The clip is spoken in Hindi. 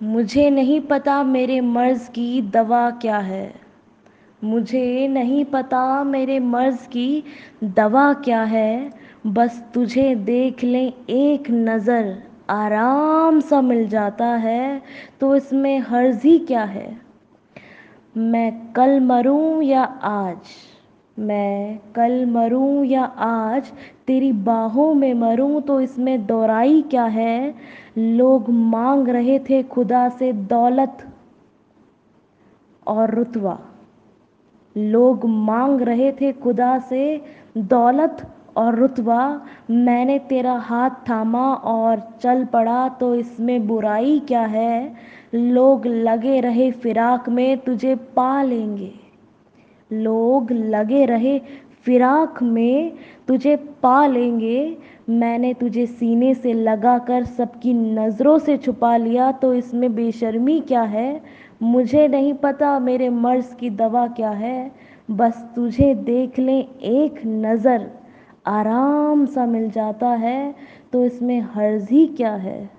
मुझे नहीं पता मेरे मर्ज़ की दवा क्या है। मुझे नहीं पता मेरे मर्ज़ की दवा क्या है। बस तुझे देख लें, एक नज़र आराम सा मिल जाता है तो इसमें हर्ज़ ही क्या है? मैं कल मरूं या आज? मैं कल मरूं या आज? तेरी बाहों में मरूं तो इसमें दोराई क्या है? लोग मांग रहे थे खुदा से दौलत और रुतवा लोग मांग रहे थे खुदा से दौलत और रुतबा। मैंने तेरा हाथ थामा और चल पड़ा तो इसमें बुराई क्या है? लोग लगे रहे फिराक में, तुझे पा लेंगे। लोग लगे रहे, फिराक में तुझे पा लेंगे। मैंने तुझे सीने से लगा कर सबकी नज़रों से छुपा लिया तो इसमें बेशर्मी क्या है? मुझे नहीं पता मेरे मर्ज़ की दवा क्या है। बस तुझे देख लें एक नज़र, आराम सा मिल जाता है तो इसमें हर्ज़ ही क्या है?